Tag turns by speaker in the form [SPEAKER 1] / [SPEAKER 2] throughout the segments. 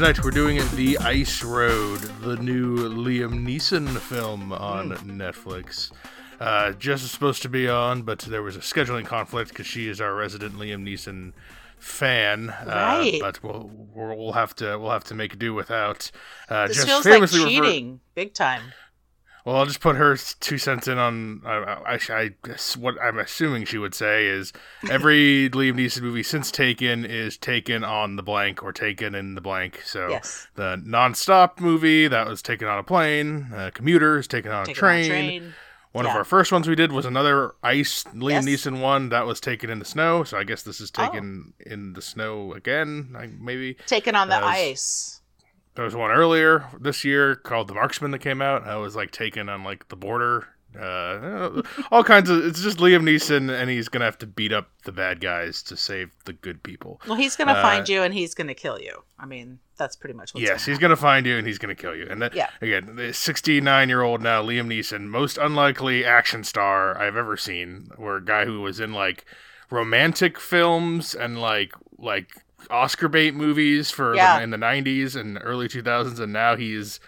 [SPEAKER 1] tonight we're doing The Ice Road, the new Liam Neeson film on Netflix. Uh, Jess is supposed to be on, but there was a scheduling conflict because she is our resident Liam Neeson fan.
[SPEAKER 2] Right.
[SPEAKER 1] Uh, but we'll we'll have to we'll have to make do without. Uh,
[SPEAKER 2] This
[SPEAKER 1] Jess
[SPEAKER 2] feels like
[SPEAKER 1] famously refer-
[SPEAKER 2] cheating, big time.
[SPEAKER 1] Well, I'll just put her two cents in on. I, I, I guess what I'm assuming she would say is every Liam Neeson movie since Taken is taken on the blank or taken in the blank. So
[SPEAKER 2] Yes.
[SPEAKER 1] the nonstop movie that was taken on a plane, uh, commuter is taken on a train.
[SPEAKER 2] on train.
[SPEAKER 1] One of our first ones we did was another ice Liam
[SPEAKER 2] Yes.
[SPEAKER 1] Neeson one that was taken in the snow. So I guess this is
[SPEAKER 2] Oh.
[SPEAKER 1] taken in the snow again. Maybe
[SPEAKER 2] Taken on the
[SPEAKER 1] was-
[SPEAKER 2] ice.
[SPEAKER 1] There was one earlier this year called The Marksman that came out. I was like taken on like the border. Uh, all kinds of. It's just Liam Neeson, and he's gonna have to beat up the bad guys to save the good people.
[SPEAKER 2] Well, he's gonna
[SPEAKER 1] Uh,
[SPEAKER 2] find you and he's gonna kill you. I mean, that's pretty much what's
[SPEAKER 1] yes,
[SPEAKER 2] gonna
[SPEAKER 1] he's gonna find you, and he's gonna kill you. And that,
[SPEAKER 2] Yeah.
[SPEAKER 1] again, the 69 year old now Liam Neeson, most unlikely action star I've ever seen, or a guy who was in like romantic films and like like Oscar bait movies for
[SPEAKER 2] Yeah.
[SPEAKER 1] the, in the 90s and early 2000s, and now he's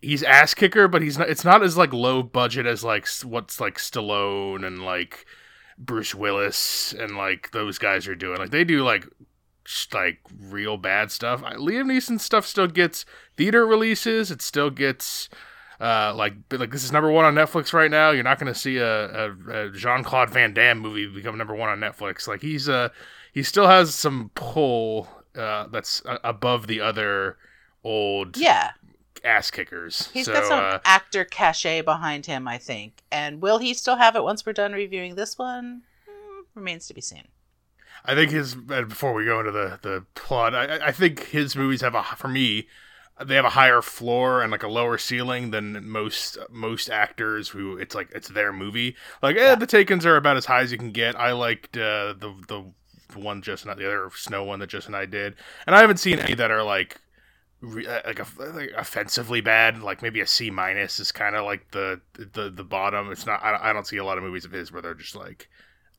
[SPEAKER 1] he's ass kicker, but he's not. It's not as like low budget as like what's like Stallone and like Bruce Willis and like those guys are doing. Like they do like sh- like real bad stuff. I, Liam Neeson stuff still gets theater releases. It still gets. Uh, like, like this is number one on Netflix right now. You're not going to see a, a, a Jean Claude Van Damme movie become number one on Netflix. Like he's uh he still has some pull uh, that's uh, above the other old
[SPEAKER 2] Yeah,
[SPEAKER 1] ass kickers.
[SPEAKER 2] he's
[SPEAKER 1] so,
[SPEAKER 2] got some
[SPEAKER 1] uh,
[SPEAKER 2] actor cachet behind him, I think. And will he still have it once we're done reviewing this one? Hmm, remains to be seen.
[SPEAKER 1] I think his uh, before we go into the the plot, I, I- I think his movies have a for me they have a higher floor and like a lower ceiling than most most actors who it's like it's their movie. Like, eh,
[SPEAKER 2] Yeah.
[SPEAKER 1] the Takens are about as high as you can get. I liked uh, the the one just not the other snow one that just and I did, and I haven't seen any that are like uh, like, off- like offensively bad. Like maybe a C minus is kind of like the the the bottom. It's not. I I don't see a lot of movies of his where they're just like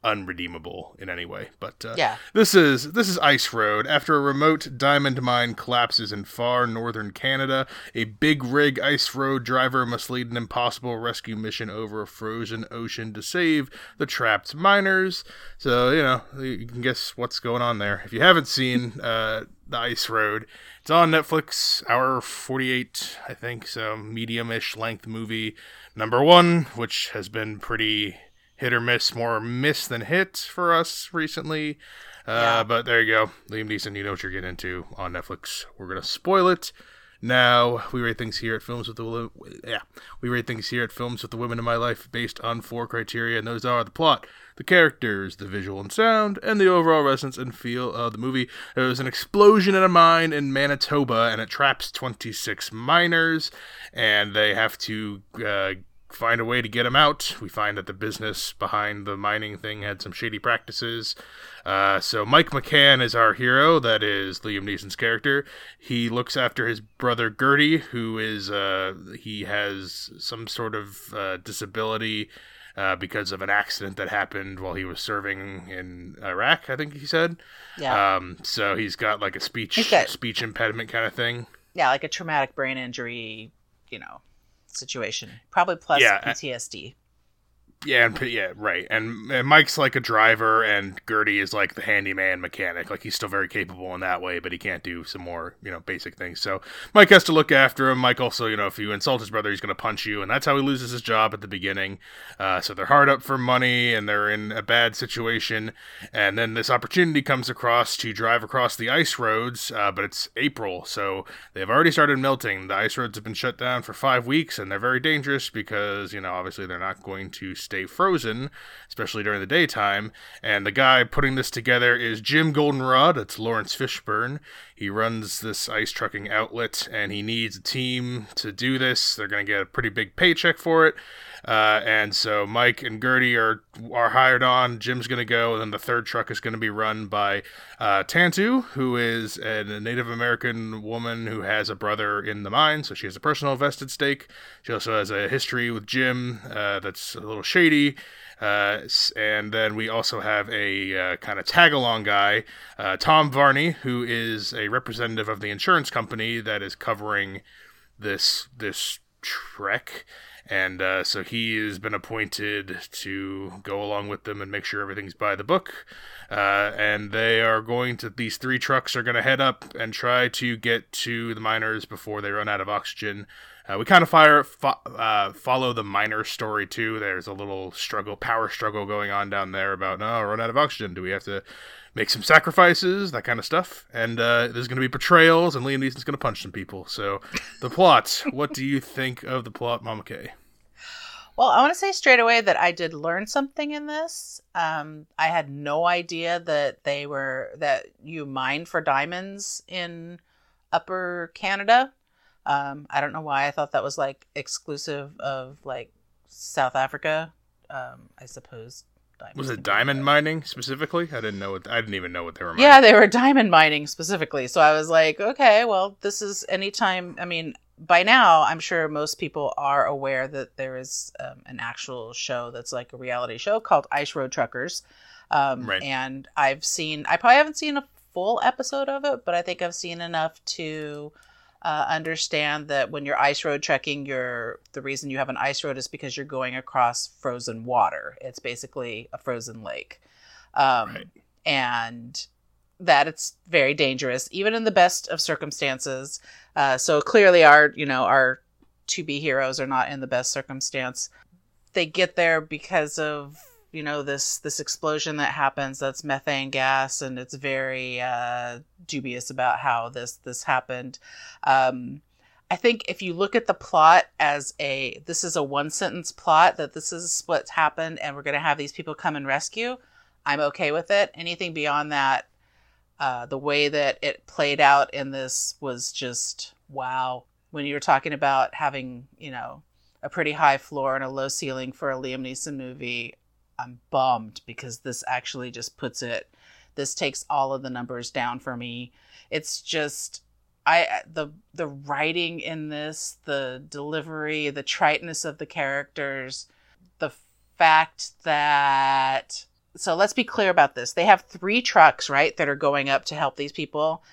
[SPEAKER 1] unredeemable in any way. But uh,
[SPEAKER 2] Yeah,
[SPEAKER 1] this is this is Ice Road. After a remote diamond mine collapses in far northern Canada, a big rig ice road driver must lead an impossible rescue mission over a frozen ocean to save the trapped miners. So you know you can guess what's going on there. If you haven't seen uh, the Ice Road, it's on Netflix. Hour forty eight, I think. So medium-ish length movie. Number one, which has been pretty hit or miss, more miss than hit for us recently. Uh,
[SPEAKER 2] Yeah.
[SPEAKER 1] But there you go. Liam Neeson, you know what you're getting into on Netflix. We're going to spoil it. Now, we rate things here at Films with the yeah, we rate things here at Films with the Women in My Life based on four criteria, and those are the plot, the characters, the visual and sound, and the overall resonance and feel of the movie. There was an explosion in a mine in Manitoba, and it traps 26 miners, and they have to uh, find a way to get him out. We find that the business behind the mining thing had some shady practices. Uh, so Mike McCann is our hero. That is Liam Neeson's character. He looks after his brother Gertie, who is uh, he has some sort of uh, disability. Uh, because of an accident that happened while he was serving in Iraq, I think he said.
[SPEAKER 2] yeah,
[SPEAKER 1] Um, so he's got like a speech speech impediment kind of thing.
[SPEAKER 2] yeah. Like a traumatic brain injury, you know, situation. Probably plus
[SPEAKER 1] Yeah,
[SPEAKER 2] PTSD.
[SPEAKER 1] Yeah, and, yeah, right. And, and Mike's like a driver, and Gertie is like the handyman mechanic. Like he's still very capable in that way, but he can't do some more, you know, basic things. So Mike has to look after him. Mike also, you know, if you insult his brother, he's going to punch you, and that's how he loses his job at the beginning. Uh, so they're hard up for money, and they're in a bad situation. And then this opportunity comes across to drive across the ice roads, uh, but it's April, so they've already started melting. The ice roads have been shut down for five weeks, and they're very dangerous because, you know, obviously they're not going to stay frozen, especially during the daytime. And the guy putting this together is Jim Goldenrod. It's Laurence Fishburne. He runs this ice trucking outlet, and he needs a team to do this. They're going to get a pretty big paycheck for it. Uh, and so Mike and Gertie are are hired on. Jim's going to go, and then the third truck is going to be run by uh, Tantoo, who is a Native American woman who has a brother in the mine, so she has a personal vested stake. She also has a history with Jim uh, that's a little shady. Uh, and then we also have a uh, kind of tag along guy, uh, Tom Varnay, who is a representative of the insurance company that is covering this this trek. And uh, so he has been appointed to go along with them and make sure everything's by the book. Uh, and they are going to, these three trucks are going to head up and try to get to the miners before they run out of oxygen. Uh, we kind of fire fo- uh, follow the miner story too. There's a little struggle, power struggle going on down there about no, run out of oxygen. Do we have to make some sacrifices, that kind of stuff? And uh, there's going to be betrayals, and Liam Neeson's going to punch some people. So, the plot. what do you think of the plot, Mama K?
[SPEAKER 2] Well, I want to say straight away that I did learn something in this. Um, I had no idea that they were that you mine for diamonds in Upper Canada. Um, I don't know why I thought that was like exclusive of like South Africa. Um, I suppose.
[SPEAKER 1] Was it diamond mining specifically? I didn't know. What, I didn't even know what they were.
[SPEAKER 2] Mining. Yeah, they were diamond mining specifically. So I was like, okay, well, this is anytime. I mean, by now, I'm sure most people are aware that there is um, an actual show that's like a reality show called Ice Road Truckers. Um, right. And I've seen, I probably haven't seen a full episode of it, but I think I've seen enough to uh, understand that when you're ice road trekking, you're the reason you have an ice road is because you're going across frozen water. It's basically a frozen lake, um, right. and that it's very dangerous, even in the best of circumstances. Uh, so clearly, our you know our to be heroes are not in the best circumstance. They get there because of you know this this explosion that happens that's methane gas and it's very uh, dubious about how this this happened um, i think if you look at the plot as a this is a one sentence plot that this is what's happened and we're going to have these people come and rescue i'm okay with it anything beyond that uh, the way that it played out in this was just wow when you're talking about having you know a pretty high floor and a low ceiling for a Liam Neeson movie. I'm bummed because this actually just puts it this takes all of the numbers down for me. It's just I the the writing in this, the delivery, the triteness of the characters, the fact that so let's be clear about this. They have three trucks, right, that are going up to help these people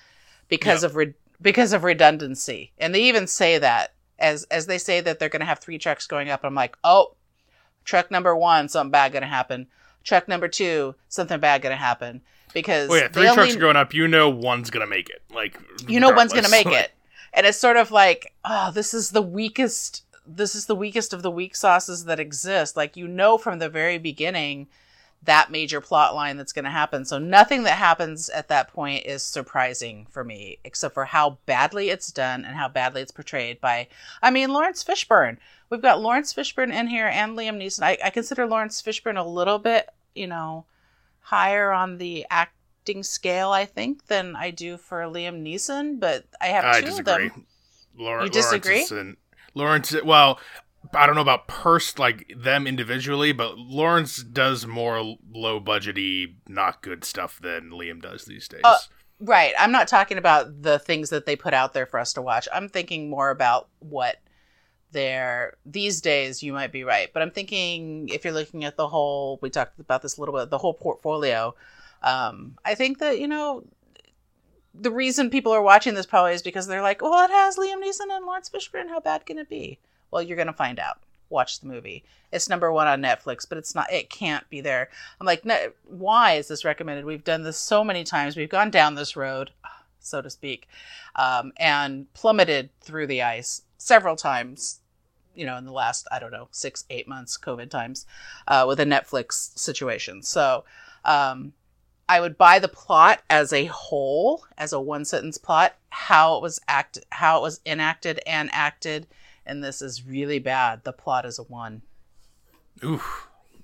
[SPEAKER 2] because of re- because of redundancy. And they even say that as as they say that they're going to have three trucks going up. I'm like, "Oh, Truck number one, something bad gonna happen. Truck number two, something bad gonna happen. Because
[SPEAKER 1] oh yeah, three trucks only... are going up. You know one's gonna make it. Like
[SPEAKER 2] you know one's gonna make it, and it's sort of like, oh, this is the weakest. This is the weakest of the weak sauces that exist. Like you know from the very beginning that major plot line that's going to happen. So nothing that happens at that point is surprising for me, except for how badly it's done and how badly it's portrayed by, I mean, Laurence Fishburne. We've got Laurence Fishburne in here and Liam Neeson. I, I consider Laurence Fishburne a little bit, you know, higher on the acting scale, I think, than I do for Liam Neeson. But I have I two disagree. of them.
[SPEAKER 1] Laura, you disagree? Laurence, well, I don't know about purse like them individually, but Laurence does more low budgety, not good stuff than Liam does these days. Uh,
[SPEAKER 2] right. I'm not talking about the things that they put out there for us to watch. I'm thinking more about what they're these days. You might be right, but I'm thinking if you're looking at the whole, we talked about this a little bit, the whole portfolio. Um, I think that you know the reason people are watching this probably is because they're like, well, it has Liam Neeson and Laurence Fishburne. How bad can it be? Well, you're going to find out. Watch the movie. It's number one on Netflix, but it's not, it can't be there. I'm like, why is this recommended? We've done this so many times. We've gone down this road, so to speak, um, and plummeted through the ice several times you know, in the last, I don't know, six, eight months, COVID times, uh, with a Netflix situation. So, um, I would buy the plot as a whole, as a one sentence plot, how it was acted, how it was enacted and acted, and this is really bad. The plot is a one.
[SPEAKER 1] Ooh,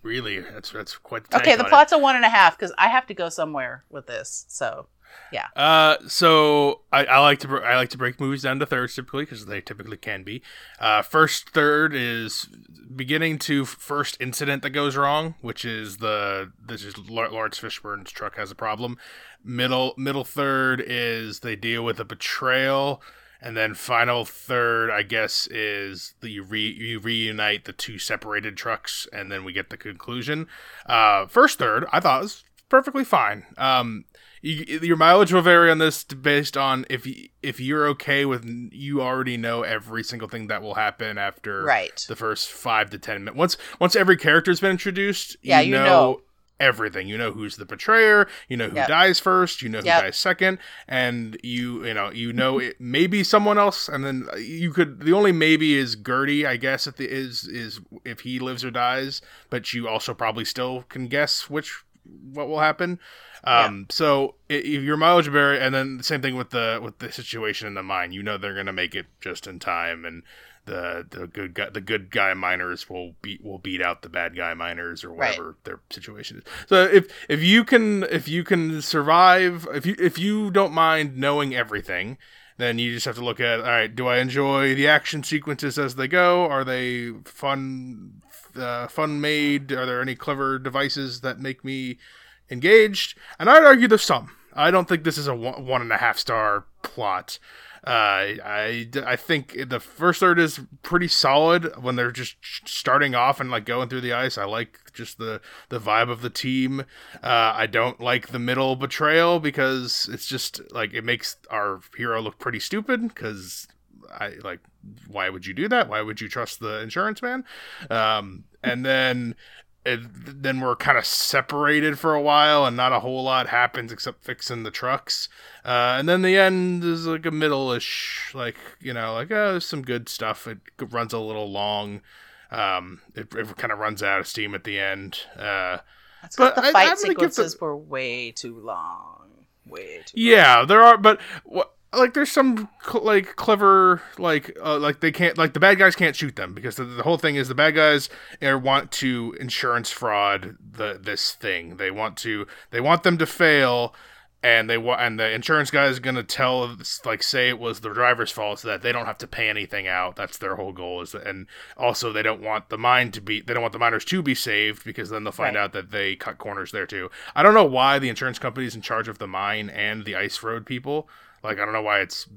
[SPEAKER 1] really? That's that's quite.
[SPEAKER 2] The okay, the plot's it. a one and a half because I have to go somewhere with this. So yeah.
[SPEAKER 1] Uh, so I, I like to I like to break movies down to thirds typically because they typically can be. Uh, first third is beginning to first incident that goes wrong, which is the this is Laurence Fishburne's truck has a problem. Middle middle third is they deal with a betrayal and then final third, I guess, is the you, re- you reunite the two separated trucks, and then we get the conclusion. Uh, first third, I thought was perfectly fine. Um, you, your mileage will vary on this based on if you, if you're okay with you already know every single thing that will happen after
[SPEAKER 2] right.
[SPEAKER 1] the first five to ten minutes. Once once every character's been introduced,
[SPEAKER 2] Yeah,
[SPEAKER 1] you,
[SPEAKER 2] you
[SPEAKER 1] know,
[SPEAKER 2] know.
[SPEAKER 1] Everything. You know who's the betrayer. You know who
[SPEAKER 2] Yep.
[SPEAKER 1] dies first. You know who
[SPEAKER 2] Yep.
[SPEAKER 1] dies second, and you you know you know it maybe someone else, and then you could. The only maybe is Gertie, I guess. If the, is is if he lives or dies, but you also probably still can guess which what will happen. Um, so i if your mileage vary, and then the same thing with the with the situation in the mine. You know they're gonna make it just in time, and the the good guy the good guy miners will beat will beat out the bad guy miners or
[SPEAKER 2] Right.
[SPEAKER 1] whatever their situation is. So if if you can if you can survive if you if you don't mind knowing everything, then you just have to look at all right. Do I enjoy the action sequences as they go? Are they fun uh, fun made? Are there any clever devices that make me engaged? And I'd argue there's some. I don't think this is a one, one and a half star plot. Uh, I, I think the first third is pretty solid when they're just starting off and like going through the ice. I like just the the vibe of the team. Uh, I don't like the middle betrayal because it's just like it makes our hero look pretty stupid because I like why would you do that? Why would you trust the insurance man? Um, and then it, then we're kind of separated for a while, and not a whole lot happens except fixing the trucks. Uh, and then the end is like a middle-ish, like you know, like oh, there's some good stuff. It runs a little long. Um, it, it kind of runs out of steam at the end. Uh, but
[SPEAKER 2] the fight
[SPEAKER 1] I'm gonna the-
[SPEAKER 2] sequences were way too long. Way too.
[SPEAKER 1] Yeah, there are, but what like there's some cl- like clever like uh, like they can't like the bad guys can't shoot them because the, the whole thing is the bad guys want to insurance fraud the this thing. They want to they want them to fail. And they want, and the insurance guy is gonna tell, like, say it was the driver's fault, so that they don't have to pay anything out. That's their whole goal. Is and also they don't want the mine to be, they don't want the miners to be saved because then they'll find
[SPEAKER 2] Right.
[SPEAKER 1] out that they cut corners there too. I don't know why the insurance company is in charge of the mine and the ice road people. Like I don't know why it's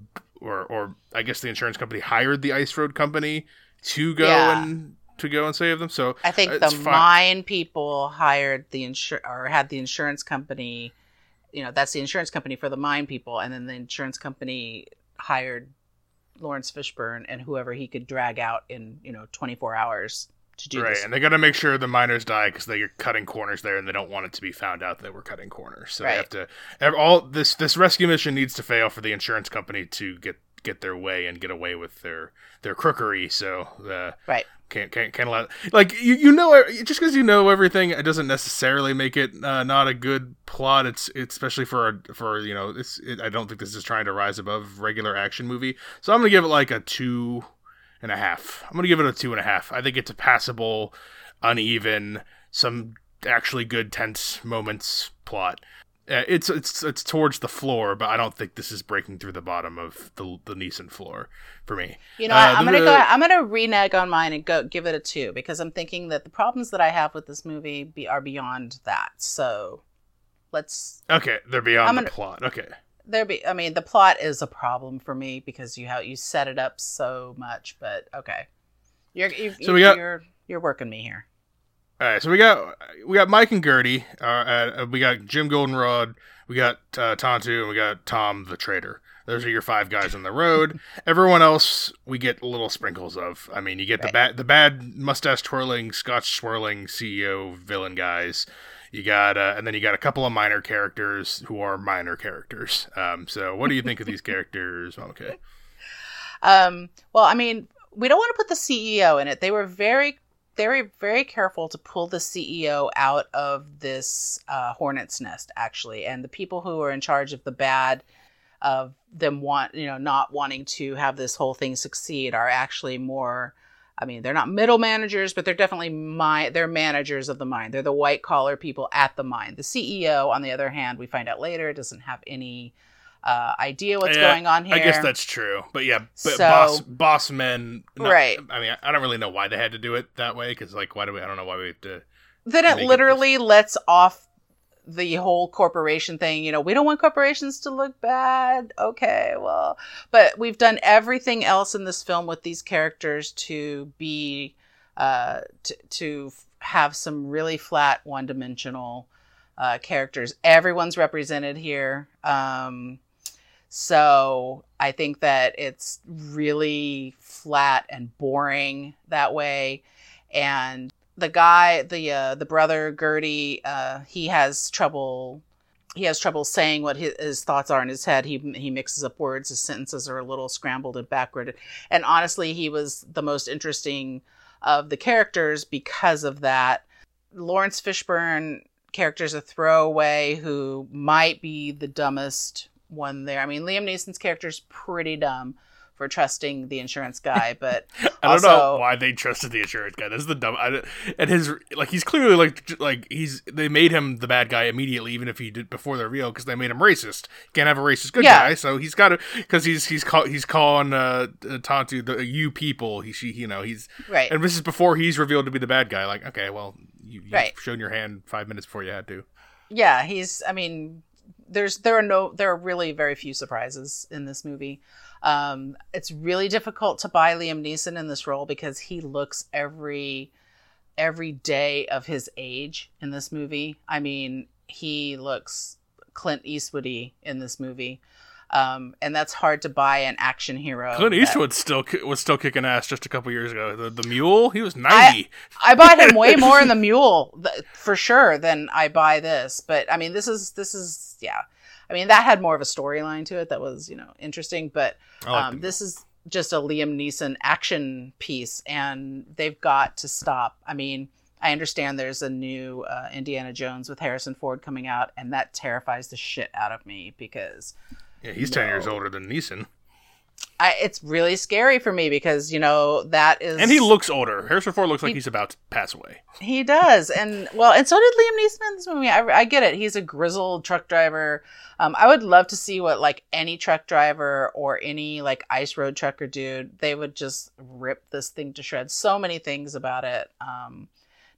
[SPEAKER 1] or or I guess the insurance company hired the ice road company to go
[SPEAKER 2] Yeah.
[SPEAKER 1] and to go and save them. So
[SPEAKER 2] I think
[SPEAKER 1] uh,
[SPEAKER 2] the
[SPEAKER 1] fine.
[SPEAKER 2] mine people hired the insur or had the insurance company. You know, that's the insurance company for the mine people, and then the insurance company hired Laurence Fishburne and whoever he could drag out in you know 24 hours to do
[SPEAKER 1] right,
[SPEAKER 2] this.
[SPEAKER 1] and they got to make sure the miners die because they're cutting corners there, and they don't want it to be found out that we're cutting corners. So they have to. All this this rescue mission needs to fail for the insurance company to get get their way and get away with their their crookery. So uh,
[SPEAKER 2] Right.
[SPEAKER 1] can't can't can't allow like you you know just because you know everything it doesn't necessarily make it uh, not a good plot. It's, it's especially for a, for you know this. It, I don't think this is trying to rise above regular action movie. So I'm gonna give it like a two and a half. I'm gonna give it a two and a half. I think it's a passable, uneven, some actually good tense moments plot. Uh, it's it's it's towards the floor, but I don't think this is breaking through the bottom of the the Neeson floor for me.
[SPEAKER 2] You know,
[SPEAKER 1] Uh,
[SPEAKER 2] I'm gonna go. I'm gonna renege on mine and go give it a two because I'm thinking that the problems that I have with this movie be, are beyond that. So let's
[SPEAKER 1] Okay, they're beyond
[SPEAKER 2] I'm
[SPEAKER 1] the
[SPEAKER 2] gonna-
[SPEAKER 1] plot. Okay,
[SPEAKER 2] there be. I mean, the plot is a problem for me because you how you set it up so much. But okay, you're you,
[SPEAKER 1] So we got-
[SPEAKER 2] you're you're working me here.
[SPEAKER 1] all right. So we got we got Mike and Gertie. Uh, uh, we got Jim Goldenrod. We got uh, Tantoo, and we got Tom the trader Those are your five guys on the road. Everyone else, we get little sprinkles of. I mean, you get the bad, the bad mustache twirling, scotch swirling CEO villain guys. You got, uh, and then you got a couple of minor characters who are minor characters. Um, so, what do you think of these characters? Okay.
[SPEAKER 2] Um, well, I mean, we don't want to put the CEO in it. They were very, very, very careful to pull the CEO out of this uh, hornet's nest, actually. And the people who are in charge of the bad, of them want, you know, not wanting to have this whole thing succeed, are actually more. I mean, they're not middle managers, but they're definitely my they're managers of the mine. They're the white collar people at the mine. The CEO, on the other hand, we find out later, doesn't have any uh, idea what's
[SPEAKER 1] Yeah,
[SPEAKER 2] going on here.
[SPEAKER 1] I guess that's true. But yeah, but
[SPEAKER 2] So-
[SPEAKER 1] boss boss men, not-
[SPEAKER 2] Right.
[SPEAKER 1] I mean, I don't really know why they had to do it that way because, like, why do we? I don't know why we have to.
[SPEAKER 2] then it
[SPEAKER 1] it
[SPEAKER 2] literally lets off the whole corporation thing. You know, we don't want corporations to look bad. Okay, well, but we've done everything else in this film with these characters to be uh, to to have some really flat, one dimensional uh, characters. Everyone's represented here. Um, so I think that it's really flat and boring that way. And the guy, the uh, the brother Gertie, uh, he has trouble. He has trouble saying what his, his, thoughts are in his head. He he mixes up words. His sentences are a little scrambled and backward. And honestly, he was the most interesting of the characters because of that. Laurence Fishburne character's a throwaway who might be the dumbest one there. I mean, Liam Neeson's character's pretty dumb trusting the insurance guy, but
[SPEAKER 1] I don't know why they trusted the insurance guy. That's the dumb. I, and his like he's clearly like like he's they made him the bad guy immediately, even if he did before the reveal because they made him racist. Can't have a racist good yeah. guy, so he's got to because he's he's call, he's calling uh, Tonto the you people. He she you know he's
[SPEAKER 2] right,
[SPEAKER 1] and this is before he's revealed to be the bad guy. Like okay, well you, you've right. shown your hand five minutes before you had to.
[SPEAKER 2] Yeah, he's. I mean, there's there are no there are really very few surprises in this movie. Um, it's really difficult to buy Liam Neeson in this role because he looks every every day of his age in this movie. I mean, he looks Clint Eastwoody in this movie. Um, and that's hard to buy an action hero.
[SPEAKER 1] Clint Eastwood that... still was still kicking ass just a couple years ago. The, the Mule, he was ninety.
[SPEAKER 2] I, I bought him way more in the Mule for sure than I buy this. But I mean, this is this is yeah. I mean, that had more of a storyline to it that was you know interesting. But like um, this is just a Liam Neeson action piece, and they've got to stop. I mean. I understand there's a new uh, Indiana Jones with Harrison Ford coming out, and that terrifies the shit out of me because
[SPEAKER 1] yeah, he's no. ten years older than Neeson.
[SPEAKER 2] I, it's really scary for me because you know that is,
[SPEAKER 1] and he looks older. Harrison Ford looks he, like he's about to pass away.
[SPEAKER 2] He does, and well, and so did Liam Neeson in this movie. I, I get it; he's a grizzled truck driver. Um, I would love to see what like any truck driver or any like ice road trucker dude. They would just rip this thing to shreds. So many things about it. Um,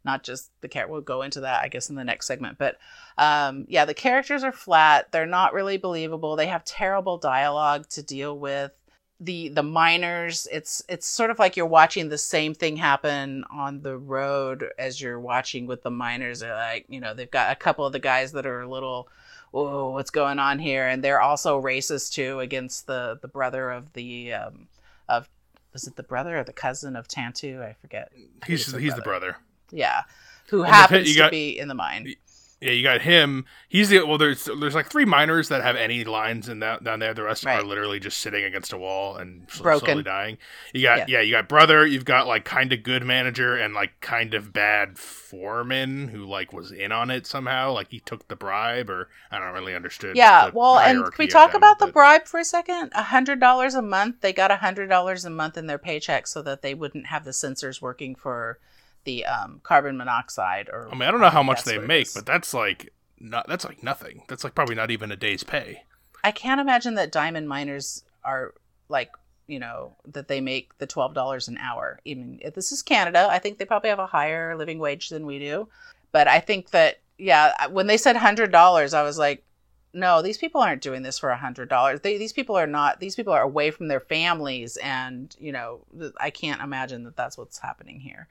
[SPEAKER 2] not just the character. We'll go into that, I guess, in the next segment. But um, yeah, the characters are flat. They're not really believable. They have terrible dialogue to deal with. The the miners, it's it's sort of like you're watching the same thing happen on the road as you're watching with the miners. They're like, you know, they've got a couple of the guys that are a little oh what's going on here? And they're also racist too against the the brother of the um, of was it the brother or the cousin of Tantoo? I forget.
[SPEAKER 1] He's he's the brother.
[SPEAKER 2] Yeah, who happens to got, be in the mine.
[SPEAKER 1] Yeah, you got him. He's the well. There's there's like three miners that have any lines in that down there. The rest right. are literally just sitting against a wall and Broken. slowly dying. You got yeah. yeah, you got brother. You've got like kind of good manager and like kind of bad foreman who like was in on it somehow. Like he took the bribe, or I don't really understood.
[SPEAKER 2] Yeah, well, and can we talk them, about but... the bribe for a second? A hundred dollars a month. They got a hundred dollars a month in their paycheck so that they wouldn't have the sensors working for the um, carbon monoxide or
[SPEAKER 1] I mean I don't know how much they make, but that's like not that's like nothing. That's like probably not even a day's pay.
[SPEAKER 2] I can't imagine that diamond miners are like you know that they make the twelve dollars an hour. Even if this is Canada, I think they probably have a higher living wage than we do. But I think that yeah, when they said hundred dollars, I was like, no, these people aren't doing this for a hundred dollars. These people are not. These people are away from their families, and you know, I can't imagine that that's what's happening here.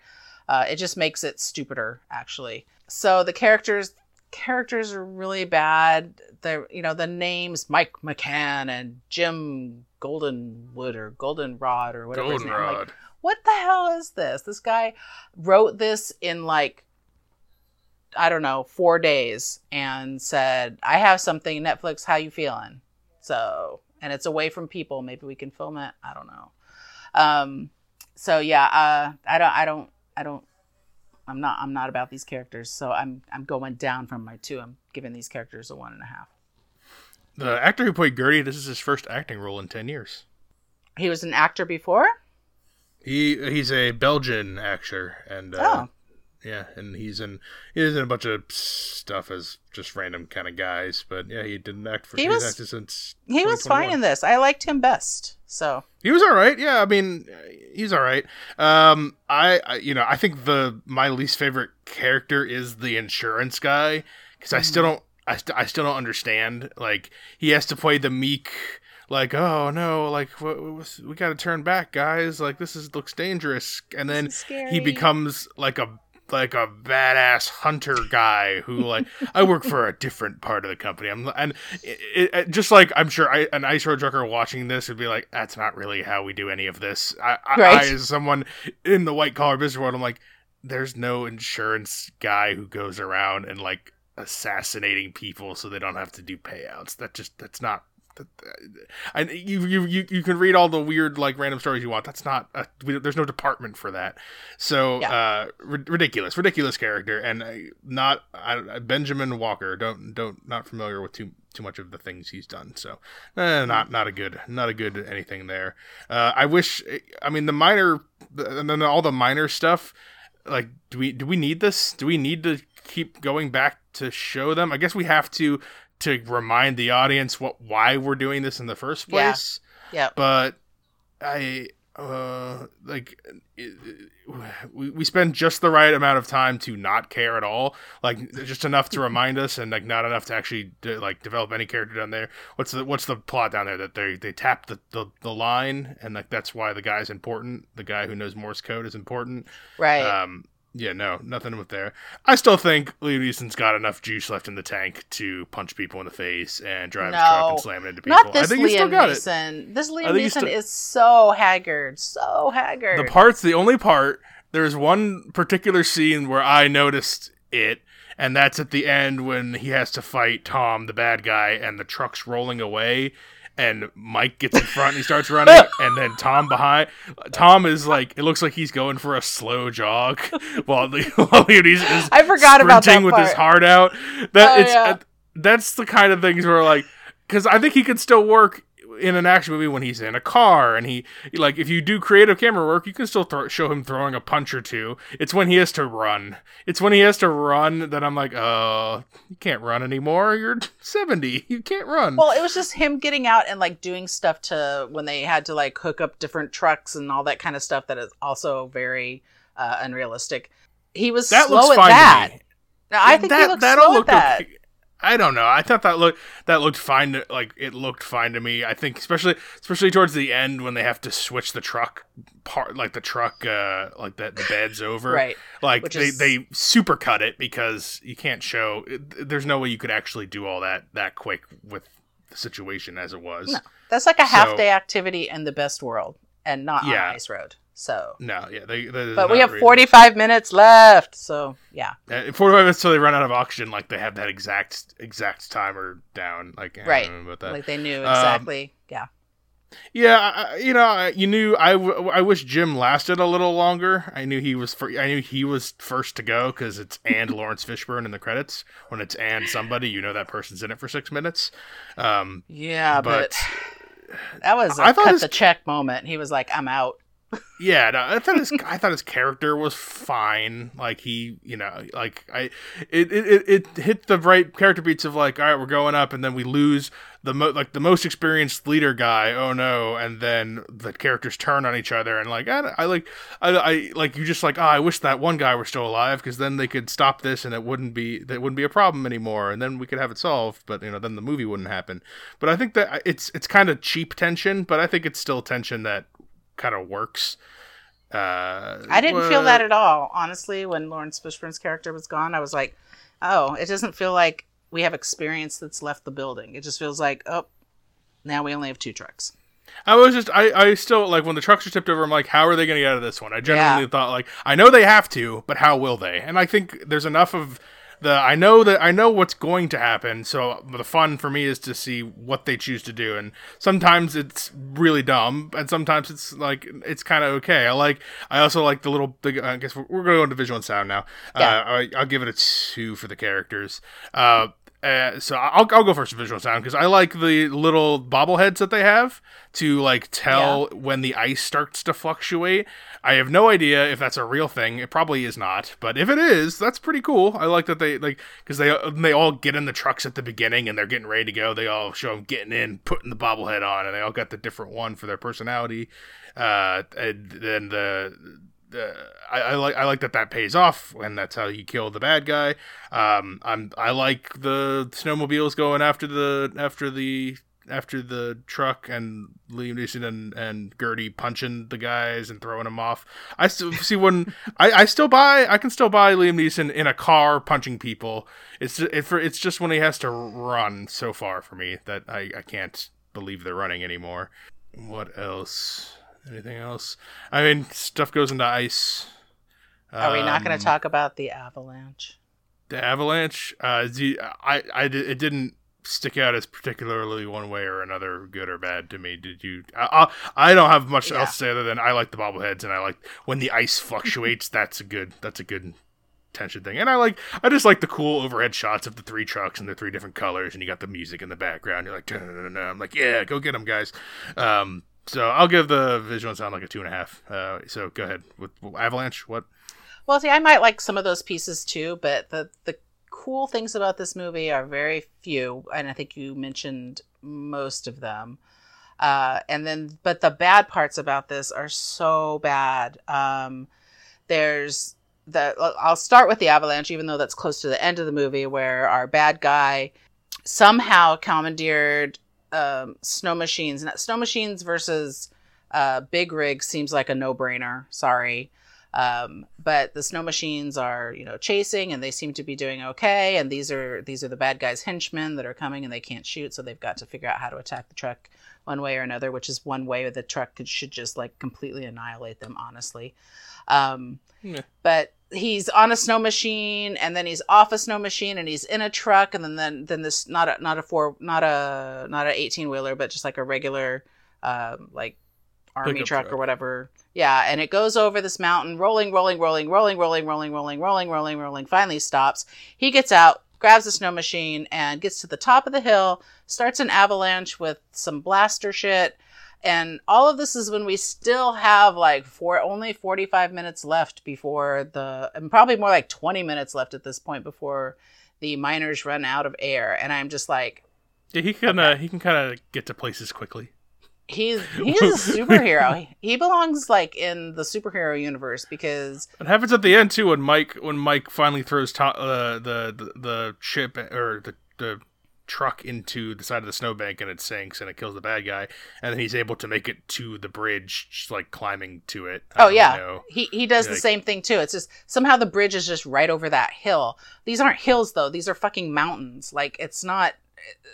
[SPEAKER 2] Uh, it just makes it stupider, actually. So the characters characters are really bad. The you know the names Mike McCann and Jim Goldenwood or Goldenrod or whatever.
[SPEAKER 1] Goldenrod.
[SPEAKER 2] Like, what the hell is this? This guy wrote this in like I don't know four days and said, "I have something Netflix. How you feeling?" So and it's away from people. Maybe we can film it. I don't know. Um, so yeah, uh, I don't. I don't. I don't I'm not I'm not about these characters, so I'm I'm going down from my two. I'm giving these characters a one and a half.
[SPEAKER 1] The actor who played Gertie, this is his first acting role in ten years.
[SPEAKER 2] He was an actor before.
[SPEAKER 1] He he's a Belgian actor, and uh, oh. Yeah, and he's in he's in a bunch of stuff as just random kind of guys, but yeah, he didn't act for.
[SPEAKER 2] He was since. He was fine in this. I liked him best. So
[SPEAKER 1] he was all right. Yeah, I mean, he's all right. Um, I, I you know I think the my least favorite character is the insurance guy because I still don't I, st- I still don't understand. Like he has to play the meek, like oh no, like we got to turn back, guys. Like this is looks dangerous, and then
[SPEAKER 2] This is scary.
[SPEAKER 1] he becomes like a like a badass hunter guy who like I work for a different part of the company. I'm and it, it, just like I'm sure I, an ice road trucker watching this would be like, that's not really how we do any of this. I, I, I as someone in the white collar business world, I'm like, there's no insurance guy who goes around and like assassinating people so they don't have to do payouts. That just that's not. I you, you you you can read all the weird like random stories you want. That's not. A, we, there's no department for that. So
[SPEAKER 2] Yeah.
[SPEAKER 1] uh, ri- ridiculous, ridiculous character, and uh, not I, Benjamin Walker. Don't don't not familiar with too too much of the things he's done. So eh, not not a good not a good anything there. Uh, I wish. I mean the minor and then all the minor stuff. Like do we do we need this? Do we need to keep going back to show them? I guess we have to to remind the audience what why we're doing this in the first place. Yeah.
[SPEAKER 2] Yep.
[SPEAKER 1] But I uh like it, we, we spend just the right amount of time to not care at all like just enough to remind us and like not enough to actually de- like develop any character down there what's the what's the plot down there that they they tap the, the the line and like that's why the guy's important the guy who knows morse code is important
[SPEAKER 2] Right.
[SPEAKER 1] um yeah no nothing with there i still think liam neeson's got enough juice left in the tank to punch people in the face and drive his truck and slam it into people
[SPEAKER 2] Not this
[SPEAKER 1] i think he's still
[SPEAKER 2] Liam
[SPEAKER 1] got it
[SPEAKER 2] Neeson. This Liam Neeson
[SPEAKER 1] still-
[SPEAKER 2] is so haggard, so haggard.
[SPEAKER 1] The part's the only part. There's one particular scene where I noticed it, and that's at the end when he has to fight Tom, the bad guy, and the truck's rolling away. And Mike gets in front and he starts running, and then Tom behind. Tom is like, it looks like he's going for a slow jog while, the, while he's is
[SPEAKER 2] I forgot about that
[SPEAKER 1] with his heart out. That
[SPEAKER 2] Oh,
[SPEAKER 1] it's
[SPEAKER 2] yeah.
[SPEAKER 1] Uh, that's the kind of things where like, because I think he could still work in an action movie when he's in a car and he like if you do creative camera work you can still throw, show him throwing a punch or two it's when he has to run it's when he has to run that i'm like oh you can't run anymore you're 70 you can't run
[SPEAKER 2] Well, it was just him getting out and like doing stuff to when they had to like hook up different trucks and all that kind of stuff that is also very uh, unrealistic. He was
[SPEAKER 1] that
[SPEAKER 2] slow at that.
[SPEAKER 1] to me
[SPEAKER 2] No, I think
[SPEAKER 1] that, that
[SPEAKER 2] slow
[SPEAKER 1] all
[SPEAKER 2] at
[SPEAKER 1] looked
[SPEAKER 2] that.
[SPEAKER 1] okay. I don't know. I thought that looked that looked fine. To, like it looked fine to me. I think especially especially towards the end when they have to switch the truck part, like the truck, uh, like that the bed's over.
[SPEAKER 2] Right.
[SPEAKER 1] Like
[SPEAKER 2] Which
[SPEAKER 1] they
[SPEAKER 2] is-
[SPEAKER 1] they super cut it because you can't show. There's no way you could actually do all that that quick with the situation as it was.
[SPEAKER 2] No. That's like a half
[SPEAKER 1] So-
[SPEAKER 2] day activity in the best world and not
[SPEAKER 1] Yeah.
[SPEAKER 2] on ice road. So,
[SPEAKER 1] No, yeah, they.
[SPEAKER 2] but we have 45 minutes left. So, yeah.
[SPEAKER 1] Uh, 45 minutes till they run out of oxygen. Like they have that exact exact timer down. Like I
[SPEAKER 2] Right. Like they knew
[SPEAKER 1] Um,
[SPEAKER 2] exactly. yeah.
[SPEAKER 1] Yeah, I- you know, I- you knew. I, w- I wish Jim lasted a little longer. I knew he was. Fir- I knew he was first to go because it's and Laurence Fishburne in the credits. When it's and somebody, you know that person's in it for six minutes. Um,
[SPEAKER 2] Yeah, but,
[SPEAKER 1] but
[SPEAKER 2] that was a
[SPEAKER 1] I thought
[SPEAKER 2] cut
[SPEAKER 1] his-
[SPEAKER 2] the check moment. He was like, I'm out.
[SPEAKER 1] Yeah, no, I thought his I thought his character was fine. Like he, you know, like I, it it, it, it hit the right character beats of like, all right, we're going up, and then we lose the mo- like the most experienced leader guy. Oh no! And then the characters turn on each other, and like I, I like I, I like you just like oh, I wish that one guy were still alive because then they could stop this and it wouldn't be that wouldn't be a problem anymore, and then we could have it solved. But you know, then the movie wouldn't happen. But I think that it's it's kind of cheap tension, but I think it's still tension that kind of works. Uh,
[SPEAKER 2] I didn't feel that at all, honestly. When Laurence Fishburne's character was gone, I was like, "Oh, it doesn't feel like we have experience that's left the building. It just feels like, oh, now we only have two trucks."
[SPEAKER 1] I was just, I, I still like when the trucks are tipped over. I'm like, how are they going to get out of this one? I genuinely
[SPEAKER 2] Yeah.
[SPEAKER 1] thought like, I know they have to, but how will they? And I think there's enough of the, I know that I know what's going to happen. So the fun for me is to see what they choose to do. And sometimes it's really dumb, and sometimes it's like it's kind of okay. I like, I also like the little. The, I guess we're, we're going to go into visual and sound now.
[SPEAKER 2] Yeah.
[SPEAKER 1] Uh, I, I'll give it a two for the characters. Uh, uh, so I'll, I'll go first visual sound because I like the little bobbleheads that they have to like tell when the ice starts to fluctuate. I have no idea if that's a real thing. It probably is not, but if it is, that's pretty cool. I like that they like because they they all get in the trucks at the beginning and they're getting ready to go. They all show them getting in, putting the bobblehead on, and they all got the different one for their personality. Uh, and then the uh, I, I, like I like that that pays off, and that's how you kill the bad guy. Um, I'm I like the snowmobiles going after the after the after the truck and Liam Neeson and, and Gertie punching the guys and throwing them off. I still see when I, I still buy I can still buy Liam Neeson in a car punching people. It's it, for it's just when he has to run so far for me that I, I can't believe they're running anymore. What else? Anything else? I mean, stuff goes into ice.
[SPEAKER 2] Are we not going
[SPEAKER 1] Um,
[SPEAKER 2] to talk about the avalanche?
[SPEAKER 1] the avalanche? Uh, the, I I it didn't stick out as particularly one way or another, good or bad to me. Did you? I I, I don't have much
[SPEAKER 2] Yeah.
[SPEAKER 1] else to say other than I like the bobbleheads and I like when the ice fluctuates. that's a good. That's a good tension thing. And I like I just like the cool overhead shots of the three trucks and the three different colors, and you got the music in the background. You're like, I'm like, yeah, go get them, guys. Um, so I'll give the visual and sound like a two and a half. Uh, so go ahead with Avalanche. What?
[SPEAKER 2] Well, see, I might like some of those pieces too, but the the cool things about this movie are very few, and I think you mentioned most of them. Uh, and then, but the bad parts about this are so bad. Um, there's the I'll start with the avalanche, even though that's close to the end of the movie, where our bad guy somehow commandeered um, snow machines. Now, snow machines versus uh, big rig seems like a no brainer. Sorry. Um, but the snow machines are, you know, chasing and they seem to be doing okay. And these are these are the bad guys' henchmen that are coming and they can't shoot, so they've got to figure out how to attack the truck one way or another, which is one way the truck could, should just like completely annihilate them, honestly. Um,
[SPEAKER 1] Yeah.
[SPEAKER 2] But he's on a snow machine and then he's off a snow machine and he's in a truck and then then, then this not a not a four not a not a eighteen wheeler but just like a regular um, like army truck,
[SPEAKER 1] truck.
[SPEAKER 2] or whatever. Yeah, and it goes over this mountain, rolling, rolling, rolling, rolling, rolling, rolling, rolling, rolling, rolling, rolling. Finally stops. He gets out, grabs a snow machine, and gets to the top of the hill. Starts an avalanche with some blaster shit, and all of this is when we still have like four, only forty-five minutes left before the, and probably more like twenty minutes left at this point before the miners run out of air. And I'm just like,
[SPEAKER 1] Yeah, he can uh, he can kind of get to places quickly.
[SPEAKER 2] he's he's a superhero. he belongs like in the superhero universe because
[SPEAKER 1] It happens at the end too when Mike when Mike finally throws to- uh, the, the the ship or the the truck into the side of the snowbank and it sinks and it kills the bad guy and then he's able to make it to the bridge just like climbing to it. I
[SPEAKER 2] Oh yeah,
[SPEAKER 1] know.
[SPEAKER 2] he he does the same thing too. It's just somehow the bridge is just right over that hill. These aren't hills though; these are fucking mountains. Like it's not,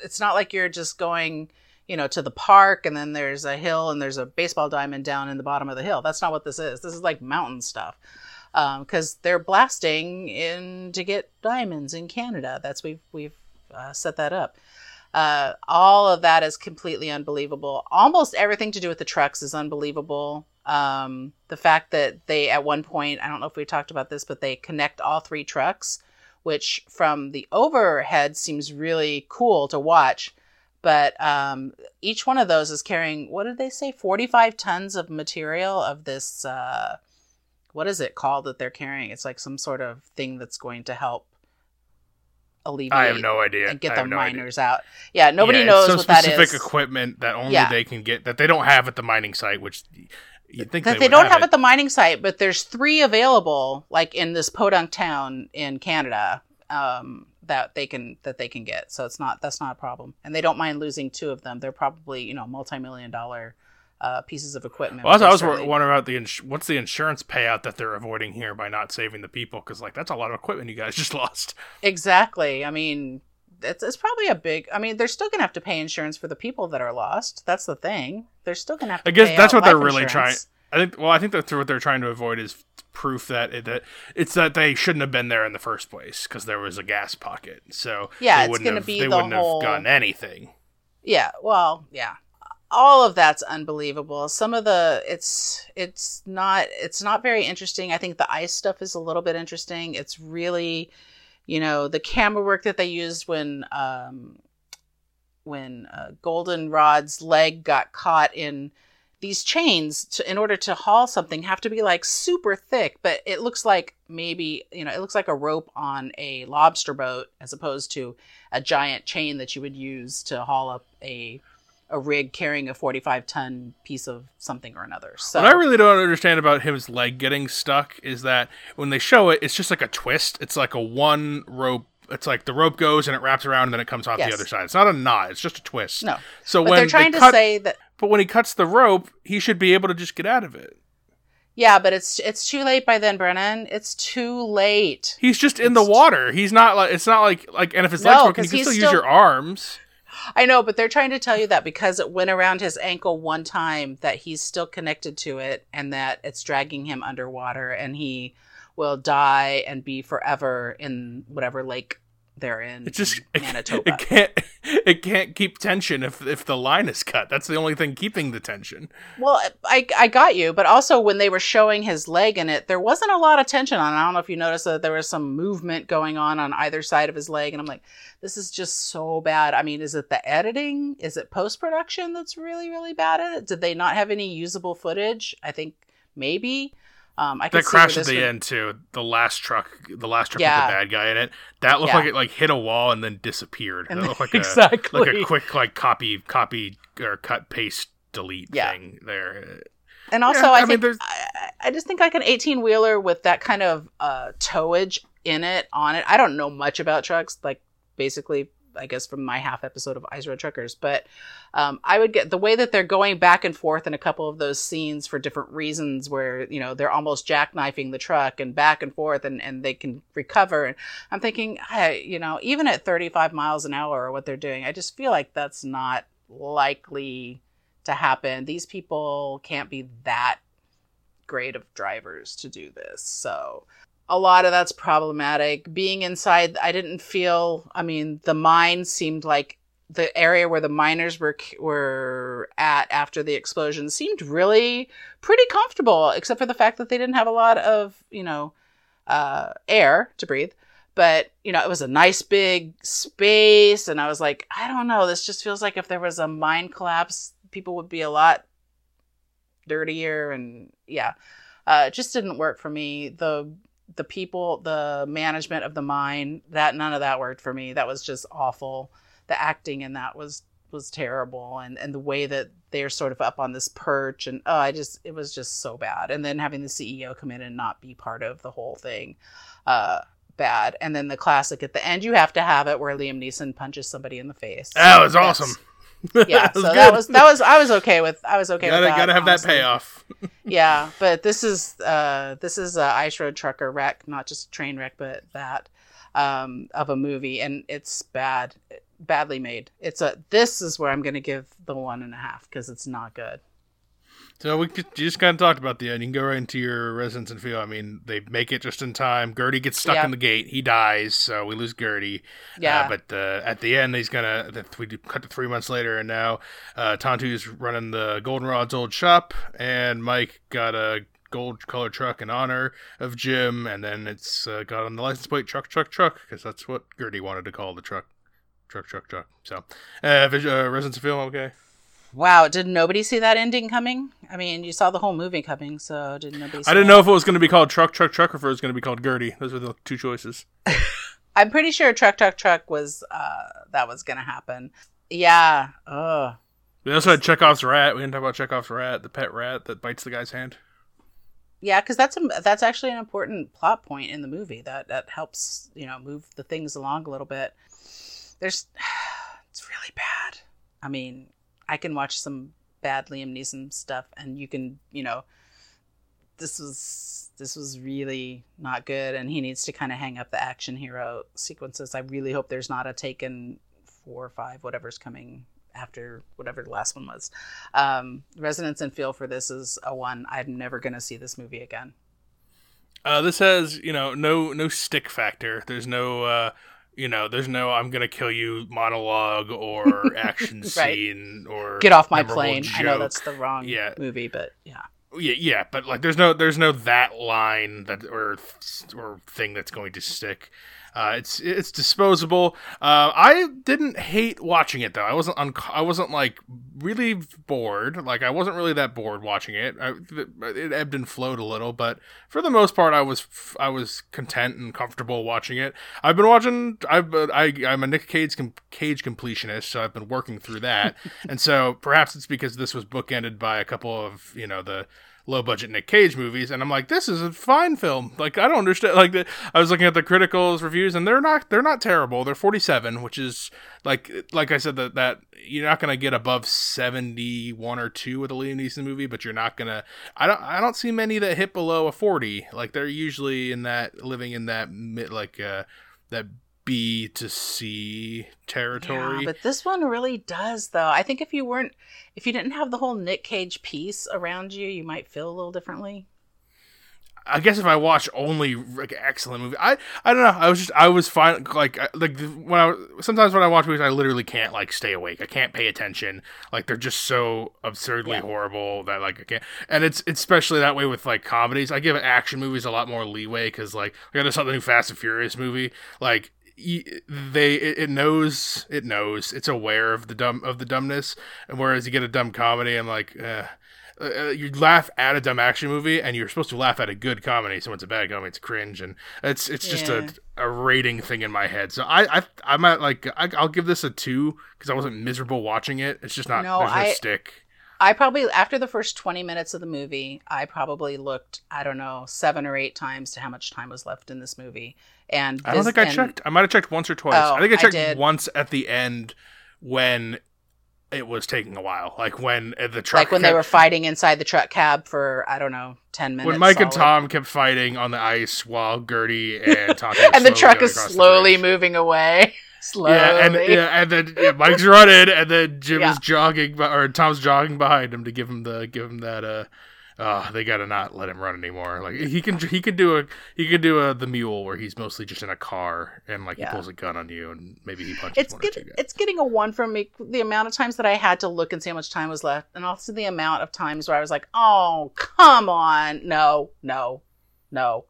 [SPEAKER 2] it's not like you're just going, you know, to the park and then there's a hill and there's a baseball diamond down in the bottom of the hill. That's not what this is. This is like mountain stuff. Um, because they're blasting in to get diamonds in Canada. That's we've we've uh, set that up. Uh, all of that is completely unbelievable. Almost everything to do with the trucks is unbelievable. Um, the fact that they, at one point, I don't know if we talked about this, but they connect all three trucks, which from the overhead seems really cool to watch. But um, each one of those is carrying, what did they say, 45 tons of material of this. Uh, what is it called that they're carrying? It's like some sort of thing that's going to help alleviate
[SPEAKER 1] I have no idea.
[SPEAKER 2] and get the
[SPEAKER 1] have no idea.
[SPEAKER 2] miners out. Yeah, nobody
[SPEAKER 1] Yeah,
[SPEAKER 2] knows
[SPEAKER 1] some
[SPEAKER 2] what that
[SPEAKER 1] specific
[SPEAKER 2] is.
[SPEAKER 1] equipment that only
[SPEAKER 2] Yeah.
[SPEAKER 1] they can get that they don't have at the mining site, which you think
[SPEAKER 2] that
[SPEAKER 1] they,
[SPEAKER 2] they, don't have
[SPEAKER 1] it.
[SPEAKER 2] at the mining site, but there's three available, like in this podunk town in Canada, um, that they can that they can get. So it's not that's not a problem, and they don't mind losing two of them. They're probably you know multi-million dollar uh, pieces of equipment.
[SPEAKER 1] Well, I was
[SPEAKER 2] certainly-
[SPEAKER 1] wondering about the ins- what's the insurance payout that they're avoiding here by not saving the people because like that's a lot of equipment you guys just lost.
[SPEAKER 2] Exactly. I mean, it's, it's probably a big. I mean, they're still gonna have to pay insurance for the people that are lost. That's the thing. They're still gonna have to.
[SPEAKER 1] I guess
[SPEAKER 2] pay
[SPEAKER 1] that's what they're really
[SPEAKER 2] insurance.
[SPEAKER 1] I think well, I think that's what they're trying to avoid is proof that it, that it's that they shouldn't have been there in the first place because there was a gas pocket. So
[SPEAKER 2] Yeah,
[SPEAKER 1] they
[SPEAKER 2] it's
[SPEAKER 1] wouldn't
[SPEAKER 2] gonna
[SPEAKER 1] have,
[SPEAKER 2] be
[SPEAKER 1] they
[SPEAKER 2] the
[SPEAKER 1] wouldn't
[SPEAKER 2] whole-
[SPEAKER 1] have gotten anything.
[SPEAKER 2] Yeah, well, yeah. All of that's unbelievable. Some of the it's it's not it's not very interesting. I think the ice stuff is a little bit interesting. It's really, you know, the camera work that they used when um when uh, Goldenrod's leg got caught in these chains to, in order to haul something have to be like super thick, but it looks like maybe, you know, it looks like a rope on a lobster boat as opposed to a giant chain that you would use to haul up a a rig carrying a 45 ton piece of something or another. So
[SPEAKER 1] What I really don't understand about his leg getting stuck is that when they show it, it's just like a twist. It's like a one rope. It's like the rope goes and it wraps around and then it comes off
[SPEAKER 2] Yes.
[SPEAKER 1] the other side. It's not a knot. It's just a twist.
[SPEAKER 2] no,
[SPEAKER 1] So
[SPEAKER 2] but
[SPEAKER 1] when
[SPEAKER 2] they're trying
[SPEAKER 1] they
[SPEAKER 2] to say that
[SPEAKER 1] but when he cuts the rope, he should be able to just get out of it.
[SPEAKER 2] yeah, but it's it's too late by then, Brennan. It's too late.
[SPEAKER 1] He's just in the water. He's not like it's not like like. And if his
[SPEAKER 2] No,
[SPEAKER 1] legs broken, you can
[SPEAKER 2] he's
[SPEAKER 1] still use your arms.
[SPEAKER 2] I know, but they're trying to tell you that because it went around his ankle one time, that he's still connected to it, and that it's dragging him underwater, and he will die and be forever in whatever lake they're in.
[SPEAKER 1] It just
[SPEAKER 2] in
[SPEAKER 1] it,
[SPEAKER 2] Manitoba.
[SPEAKER 1] it can't it can't keep tension if if the line is cut. That's the only thing keeping the tension.
[SPEAKER 2] Well, I I got you, but also when they were showing his leg in it, there wasn't a lot of tension on. it. I don't know if you noticed that there was some movement going on on either side of his leg, and I'm like, this is just so bad. I mean, is it the editing? Is it post production that's really really bad at it? Did they not have any usable footage? I think maybe. Um, I
[SPEAKER 1] That crash at the
[SPEAKER 2] would-
[SPEAKER 1] end too. The last truck, the last truck
[SPEAKER 2] Yeah.
[SPEAKER 1] with the bad guy in it. That looked
[SPEAKER 2] Yeah.
[SPEAKER 1] like it like hit a wall and then disappeared.
[SPEAKER 2] And
[SPEAKER 1] that looked like a
[SPEAKER 2] exactly.
[SPEAKER 1] like a quick like copy copy or cut paste delete
[SPEAKER 2] Yeah.
[SPEAKER 1] thing there.
[SPEAKER 2] And also, I,
[SPEAKER 1] I
[SPEAKER 2] think
[SPEAKER 1] there's-
[SPEAKER 2] I, I just think like an eighteen wheeler with that kind of uh, towage in it on it. I don't know much about trucks, like basically, I guess from my half episode of Ice Road Truckers, but um, I would get the way that they're going back and forth in a couple of those scenes for different reasons, where you know they're almost jackknifing the truck and back and forth, and and they can recover. And I'm thinking, I, you know, even at 35 miles an hour or what they're doing, I just feel like that's not likely to happen. These people can't be that great of drivers to do this. So a lot of that's problematic. Being inside, I didn't feel, I mean, the mine seemed like the area where the miners were were at after the explosion seemed really pretty comfortable except for the fact that they didn't have a lot of, you know, uh, air to breathe. But you know it was a nice big space and i was like i don't know this just feels like if there was a mine collapse people would be a lot dirtier and yeah. Uh, it just didn't work for me. The the people the management of the mine that none of that worked for me. That was just awful. The acting in that was was terrible and and the way that they're sort of up on this perch and oh i just it was just so bad. And then having the ceo come in and not be part of the whole thing uh bad. And then the classic at the end you have to have it where liam neeson punches somebody in the face.
[SPEAKER 1] That was awesome.
[SPEAKER 2] Yeah
[SPEAKER 1] That was
[SPEAKER 2] so that was that was i was okay with i was okay
[SPEAKER 1] gotta
[SPEAKER 2] with that
[SPEAKER 1] gotta have that payoff.
[SPEAKER 2] yeah but this is uh this is a ice road trucker wreck not just a train wreck but that um of a movie and it's bad badly made. It's a this is where i'm gonna give the one and a half because it's not good
[SPEAKER 1] So we could, you just kind of talked about the end. You can go right into your residence and feel. I mean, they make it just in time. Gertie gets stuck
[SPEAKER 2] Yeah.
[SPEAKER 1] in the gate. He dies, so we lose Gertie.
[SPEAKER 2] yeah
[SPEAKER 1] Uh, but uh, at the end, he's gonna. We do- cut to three months later, and now uh, Tantoo's running the Goldenrod's old shop, and Mike got a gold colored truck in honor of Jim, and then it's uh, got on the license plate truck, truck, truck, because that's what Gertie wanted to call the truck, truck, truck, truck. So, uh, vis- uh residence film, okay.
[SPEAKER 2] Wow did nobody see that ending coming i mean you saw the whole movie coming so did nobody see
[SPEAKER 1] I didn't
[SPEAKER 2] that?
[SPEAKER 1] know if it was going to be called truck, truck, truck, or if it was going to be called Gertie. Those were the two choices.
[SPEAKER 2] i'm pretty sure truck truck truck was uh that was gonna happen yeah oh
[SPEAKER 1] We also had Chekhov's rat. We didn't talk about Chekhov's rat, the pet rat that bites the guy's hand.
[SPEAKER 2] Yeah, because that's a, that's actually an important plot point in the movie that that helps you know move the things along a little bit. There's, it's really bad. I mean, I can watch some bad Liam Neeson stuff, and you can you know, this was this was really not good, and he needs to kind of hang up the action hero sequences. I really hope there's not a Taken four or five, whatever's coming after whatever the last one was. Um, Resonance and Feel for this is a one. I'm never to see this movie again.
[SPEAKER 1] Uh, this has you know no no stick factor. There's no uh, you know there's no I'm gonna kill you monologue or action
[SPEAKER 2] Right.
[SPEAKER 1] scene or
[SPEAKER 2] Get off my plane. I know that's the wrong
[SPEAKER 1] Yeah.
[SPEAKER 2] movie, but yeah.
[SPEAKER 1] yeah yeah but like there's no there's no that line that or or thing that's going to stick. Uh, it's it's disposable. Uh, I didn't hate watching it though. I wasn't un- I wasn't like really bored. Like I wasn't really that bored watching it. I, it ebbed and flowed a little, but for the most part, I was I was content and comfortable watching it. I've been watching. I've I I'm a Nick Cage com- Cage completionist, so I've been working through that, and so perhaps it's because this was bookended by a couple of you know the low budget Nick Cage movies, and I'm like, this is a fine film. Like I don't understand. Like the, I was looking at the criticals reviews, and they're not they're not terrible. They're 47, which is like like I said that that you're not gonna get above 71 or two with a Liam Neeson movie, but you're not gonna. I don't I don't see many that hit below a 40. Like they're usually in that living in that mid like uh that B to C territory.
[SPEAKER 2] Yeah, but this one really does, though. I think if you weren't, if you didn't have the whole Nick Cage piece around you, you might feel a little differently.
[SPEAKER 1] I guess if I watch only like excellent movie, I I don't know. I was just I was fine. Like like when I sometimes when I watch movies, I literally can't like stay awake. I can't pay attention. Like they're just so absurdly yeah. horrible that like I can't. And it's, it's especially that way with like comedies. I give action movies a lot more leeway because like I got something new Fast and Furious movie. Like they it knows it knows it's aware of the dumb of the dumbness and whereas you get a dumb comedy i'm like uh, uh, you laugh at a dumb action movie and you're supposed to laugh at a good comedy so when it's a bad comedy it's cringe and it's it's just yeah. a, a rating thing in my head. So i, I i'm at like I, will give this a two because i wasn't miserable watching it. It's just not no, there's no I, stick
[SPEAKER 2] I probably after the first 20 minutes of the movie, I probably looked, I don't know, 7 or 8 times to how much time was left in this movie. And
[SPEAKER 1] I don't think I and, checked. I might have checked once or twice. Oh, I think I checked I once at the end when it was taking a while. Like when uh, the truck
[SPEAKER 2] Like when kept, they were fighting inside the truck cab for I don't know, 10 minutes.
[SPEAKER 1] When Mike solid. and Tom kept fighting on the ice while Gertie and
[SPEAKER 2] And the truck is slowly moving away. Slowly.
[SPEAKER 1] Yeah, and yeah, and then yeah, Mike's running, and then Jim yeah. is jogging, or Tom's jogging behind him to give him the give him that. Uh, oh, they gotta not let him run anymore. Like he can he can do a he can do a the mule where he's mostly just in a car and like yeah. he pulls a gun on you and maybe he punches.
[SPEAKER 2] It's get, it's getting a one from me. The amount of times that I had to look and see how much time was left, and also the amount of times where I was like, oh come on, no, no, no,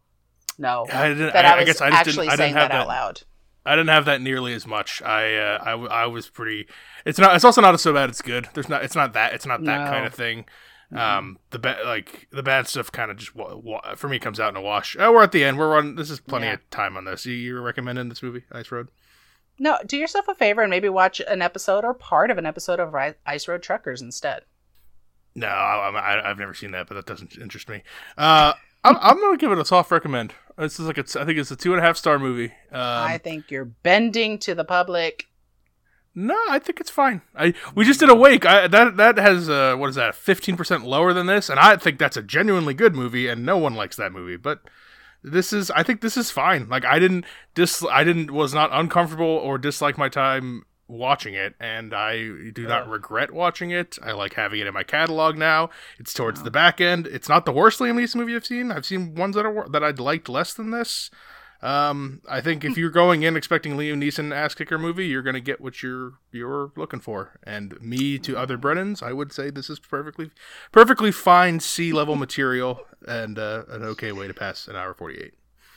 [SPEAKER 2] no.
[SPEAKER 1] I, didn't, that I, I, I guess I just actually didn't, saying that, that out loud. I didn't have that nearly as much. I, uh, I, I was pretty. It's not. It's also not so bad. It's good. There's not. It's not that. It's not that no. kind of thing. Mm-hmm. Um, the bad like the bad stuff kind of just wa- wa- for me comes out in a wash. Oh, we're at the end. We're on. This is plenty yeah. of time on this. You, you recommending this movie, Ice Road?
[SPEAKER 2] No, do yourself a favor and maybe watch an episode or part of an episode of Ice Road Truckers instead.
[SPEAKER 1] No, I, have never seen that, but that doesn't interest me. Uh, I'm, I'm gonna give it a soft recommend. This is like a, I think it's a two and a half star movie. Um,
[SPEAKER 2] I think you're bending to the public.
[SPEAKER 1] No, I think it's fine. I we just did Awake. I, that that has uh, what is that? Fifteen percent lower than this, and I think that's a genuinely good movie, and no one likes that movie. But this is, I think this is fine. Like I didn't dis, I didn't was not uncomfortable or dislike my time watching it, and I do not regret watching it. I like having it in my catalog now. It's towards the back end. It's not the worst Liam Neeson movie I've seen. I've seen ones that are that I'd liked less than this. Um, I think if you're going in expecting Liam Neeson ass kicker movie, you're gonna get what you're you're looking for. And me to other Brennans, I would say this is perfectly perfectly fine C level material and uh, an okay way to pass an hour forty eight.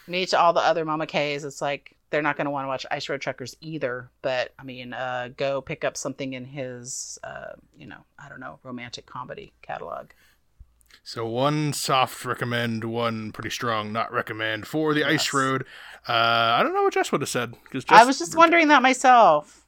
[SPEAKER 2] Me to all the other Mama K's, it's like they're not going to want to watch Ice Road Truckers either. But I mean, uh, go pick up something in his, uh, you know, I don't know, romantic comedy catalog.
[SPEAKER 1] So one soft recommend, one pretty strong not recommend for the yes. Ice Road. Uh, I don't know what Jess would have said because
[SPEAKER 2] I was just wondering that myself.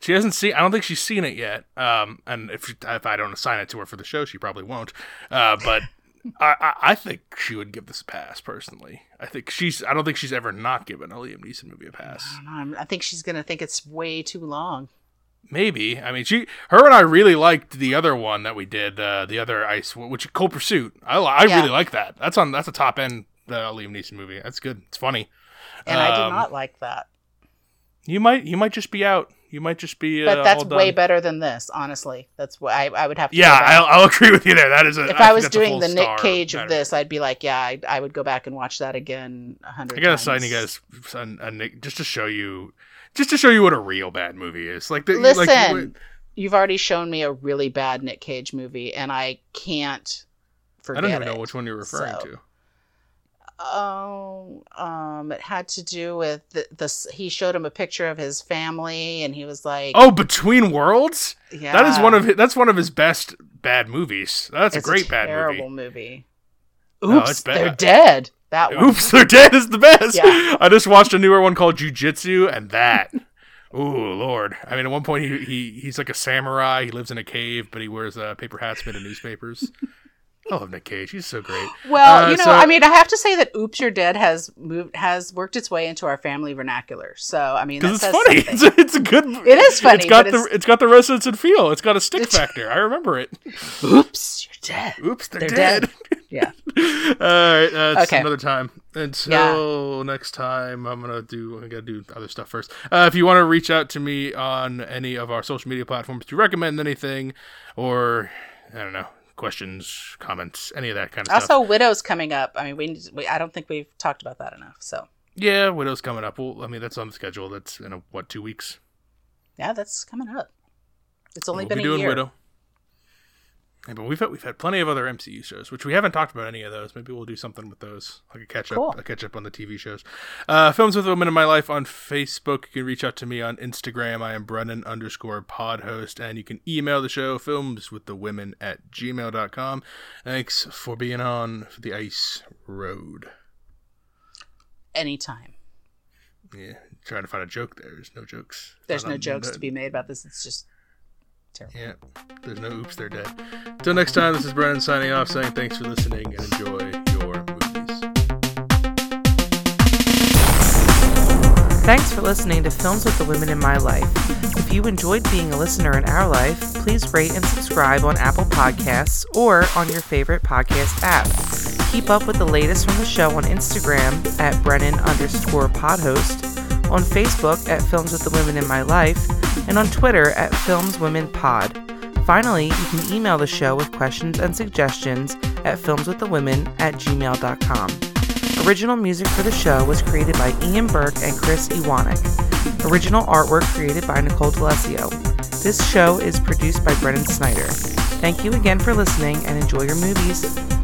[SPEAKER 1] She hasn't seen. I don't think she's seen it yet. Um, and if if I don't assign it to her for the show, she probably won't. Uh, but I, I, think she would give this a pass personally. I think she's. I don't think she's ever not given a Liam Neeson movie a pass.
[SPEAKER 2] I, I think she's gonna think it's way too long.
[SPEAKER 1] Maybe. I mean, she, her, and I really liked the other one that we did. Uh, the other ice, which Cold Pursuit. I, I yeah. really like that. That's on. That's a top end uh, Liam Neeson movie. That's good. It's funny.
[SPEAKER 2] And um, I did um, not like that.
[SPEAKER 1] You might. You might just be out. You might just be.
[SPEAKER 2] Uh, but that's way better than this, honestly. That's what I, I would have to.
[SPEAKER 1] Yeah, I'll, I'll, agree with you there. That is a.
[SPEAKER 2] If I, I was doing the Nick Cage of this, I'd be like, yeah, I, I, would go back and watch that again a hundred. I
[SPEAKER 1] gotta sign you guys a, a Nick just to show you, just to show you what a real bad movie is. Like, the,
[SPEAKER 2] listen,
[SPEAKER 1] like,
[SPEAKER 2] you've already shown me a really bad Nick Cage movie, and I can't. Forget
[SPEAKER 1] I don't even
[SPEAKER 2] it.
[SPEAKER 1] know which one you're referring so. to.
[SPEAKER 2] Oh, um, it had to do with the, the. He showed him a picture of his family, and he was like,
[SPEAKER 1] Oh, Between Worlds.
[SPEAKER 2] yeah,
[SPEAKER 1] That is one of his, that's one of his best bad movies. That's a
[SPEAKER 2] it's
[SPEAKER 1] great bad
[SPEAKER 2] terrible
[SPEAKER 1] movie.
[SPEAKER 2] movie.
[SPEAKER 1] No,
[SPEAKER 2] Oops,
[SPEAKER 1] bad.
[SPEAKER 2] they're dead. That one.
[SPEAKER 1] Oops, they're dead is the best.
[SPEAKER 2] Yeah.
[SPEAKER 1] I just watched a newer one called Jiu Jitsu, and that. Ooh, Lord! I mean, at one point he, he he's like a samurai. He lives in a cave, but he wears uh, paper hats made of newspapers. I love Nick Cage. He's so great.
[SPEAKER 2] Well,
[SPEAKER 1] Uh,
[SPEAKER 2] you know,
[SPEAKER 1] so-
[SPEAKER 2] I mean, I have to say that "Oops, You're Dead" has moved has worked its way into our family vernacular. So, I mean,
[SPEAKER 1] Because it's funny. It's a, it's a good.
[SPEAKER 2] It is funny,
[SPEAKER 1] It's got the
[SPEAKER 2] it's-
[SPEAKER 1] it's got the resonance and feel. It's got a stick factor. I remember it.
[SPEAKER 2] Oops, you're dead.
[SPEAKER 1] Oops, they're,
[SPEAKER 2] They're
[SPEAKER 1] dead.
[SPEAKER 2] dead. Yeah.
[SPEAKER 1] All right, that's
[SPEAKER 2] Okay.
[SPEAKER 1] another time. Until next time, I'm gonna do. I gotta do other stuff first. Uh, if you want to reach out to me on any of our social media platforms to recommend anything, or I don't know, questions, comments, any of that kind of stuff.
[SPEAKER 2] Also, Widow's coming up. I mean, we, need- we I don't think we've talked about that enough. So,
[SPEAKER 1] Yeah, Widow's coming up. Well, I mean, that's on the schedule. That's in a, what two weeks.
[SPEAKER 2] yeah, that's coming up. It's only
[SPEAKER 1] we'll
[SPEAKER 2] been
[SPEAKER 1] be
[SPEAKER 2] a
[SPEAKER 1] doing
[SPEAKER 2] year.
[SPEAKER 1] Widow. Yeah, but we've had, we've had plenty of other MCU shows, which we haven't talked about any of those. Maybe we'll do something with those, like a catch up,
[SPEAKER 2] Cool.
[SPEAKER 1] a catch up on the TV shows. Uh, Films with Women in My Life on Facebook. You can reach out to me on Instagram. I am Brennan underscore pod host, and you can email the show films with the women at gmail.com. Thanks for being on the ice road.
[SPEAKER 2] Anytime.
[SPEAKER 1] Yeah, trying to find a joke there. There's no jokes.
[SPEAKER 2] There's
[SPEAKER 1] Not
[SPEAKER 2] no jokes to be made about this. It's just terrible.
[SPEAKER 1] Yeah, there's no oops, they're dead. Till next time, this is Brennan signing off, saying thanks for listening and enjoy your movies.
[SPEAKER 3] Thanks for listening to Films with the Women in My Life. If you enjoyed being a listener in our life, please rate and subscribe on Apple Podcasts or on your favorite podcast app. Keep up with the latest from the show on Instagram at Brennan underscore podhost, on Facebook at Films with the Women in My Life, and on Twitter at Films Women Pod. Finally, you can email the show with questions and suggestions at filmswiththewomen at gmail.com. Original music for the show was created by Ian Burke and Chris Iwanek. Original artwork created by Nicole D'Alessio. This show is produced by Brennan Snyder. Thank you again for listening and enjoy your movies.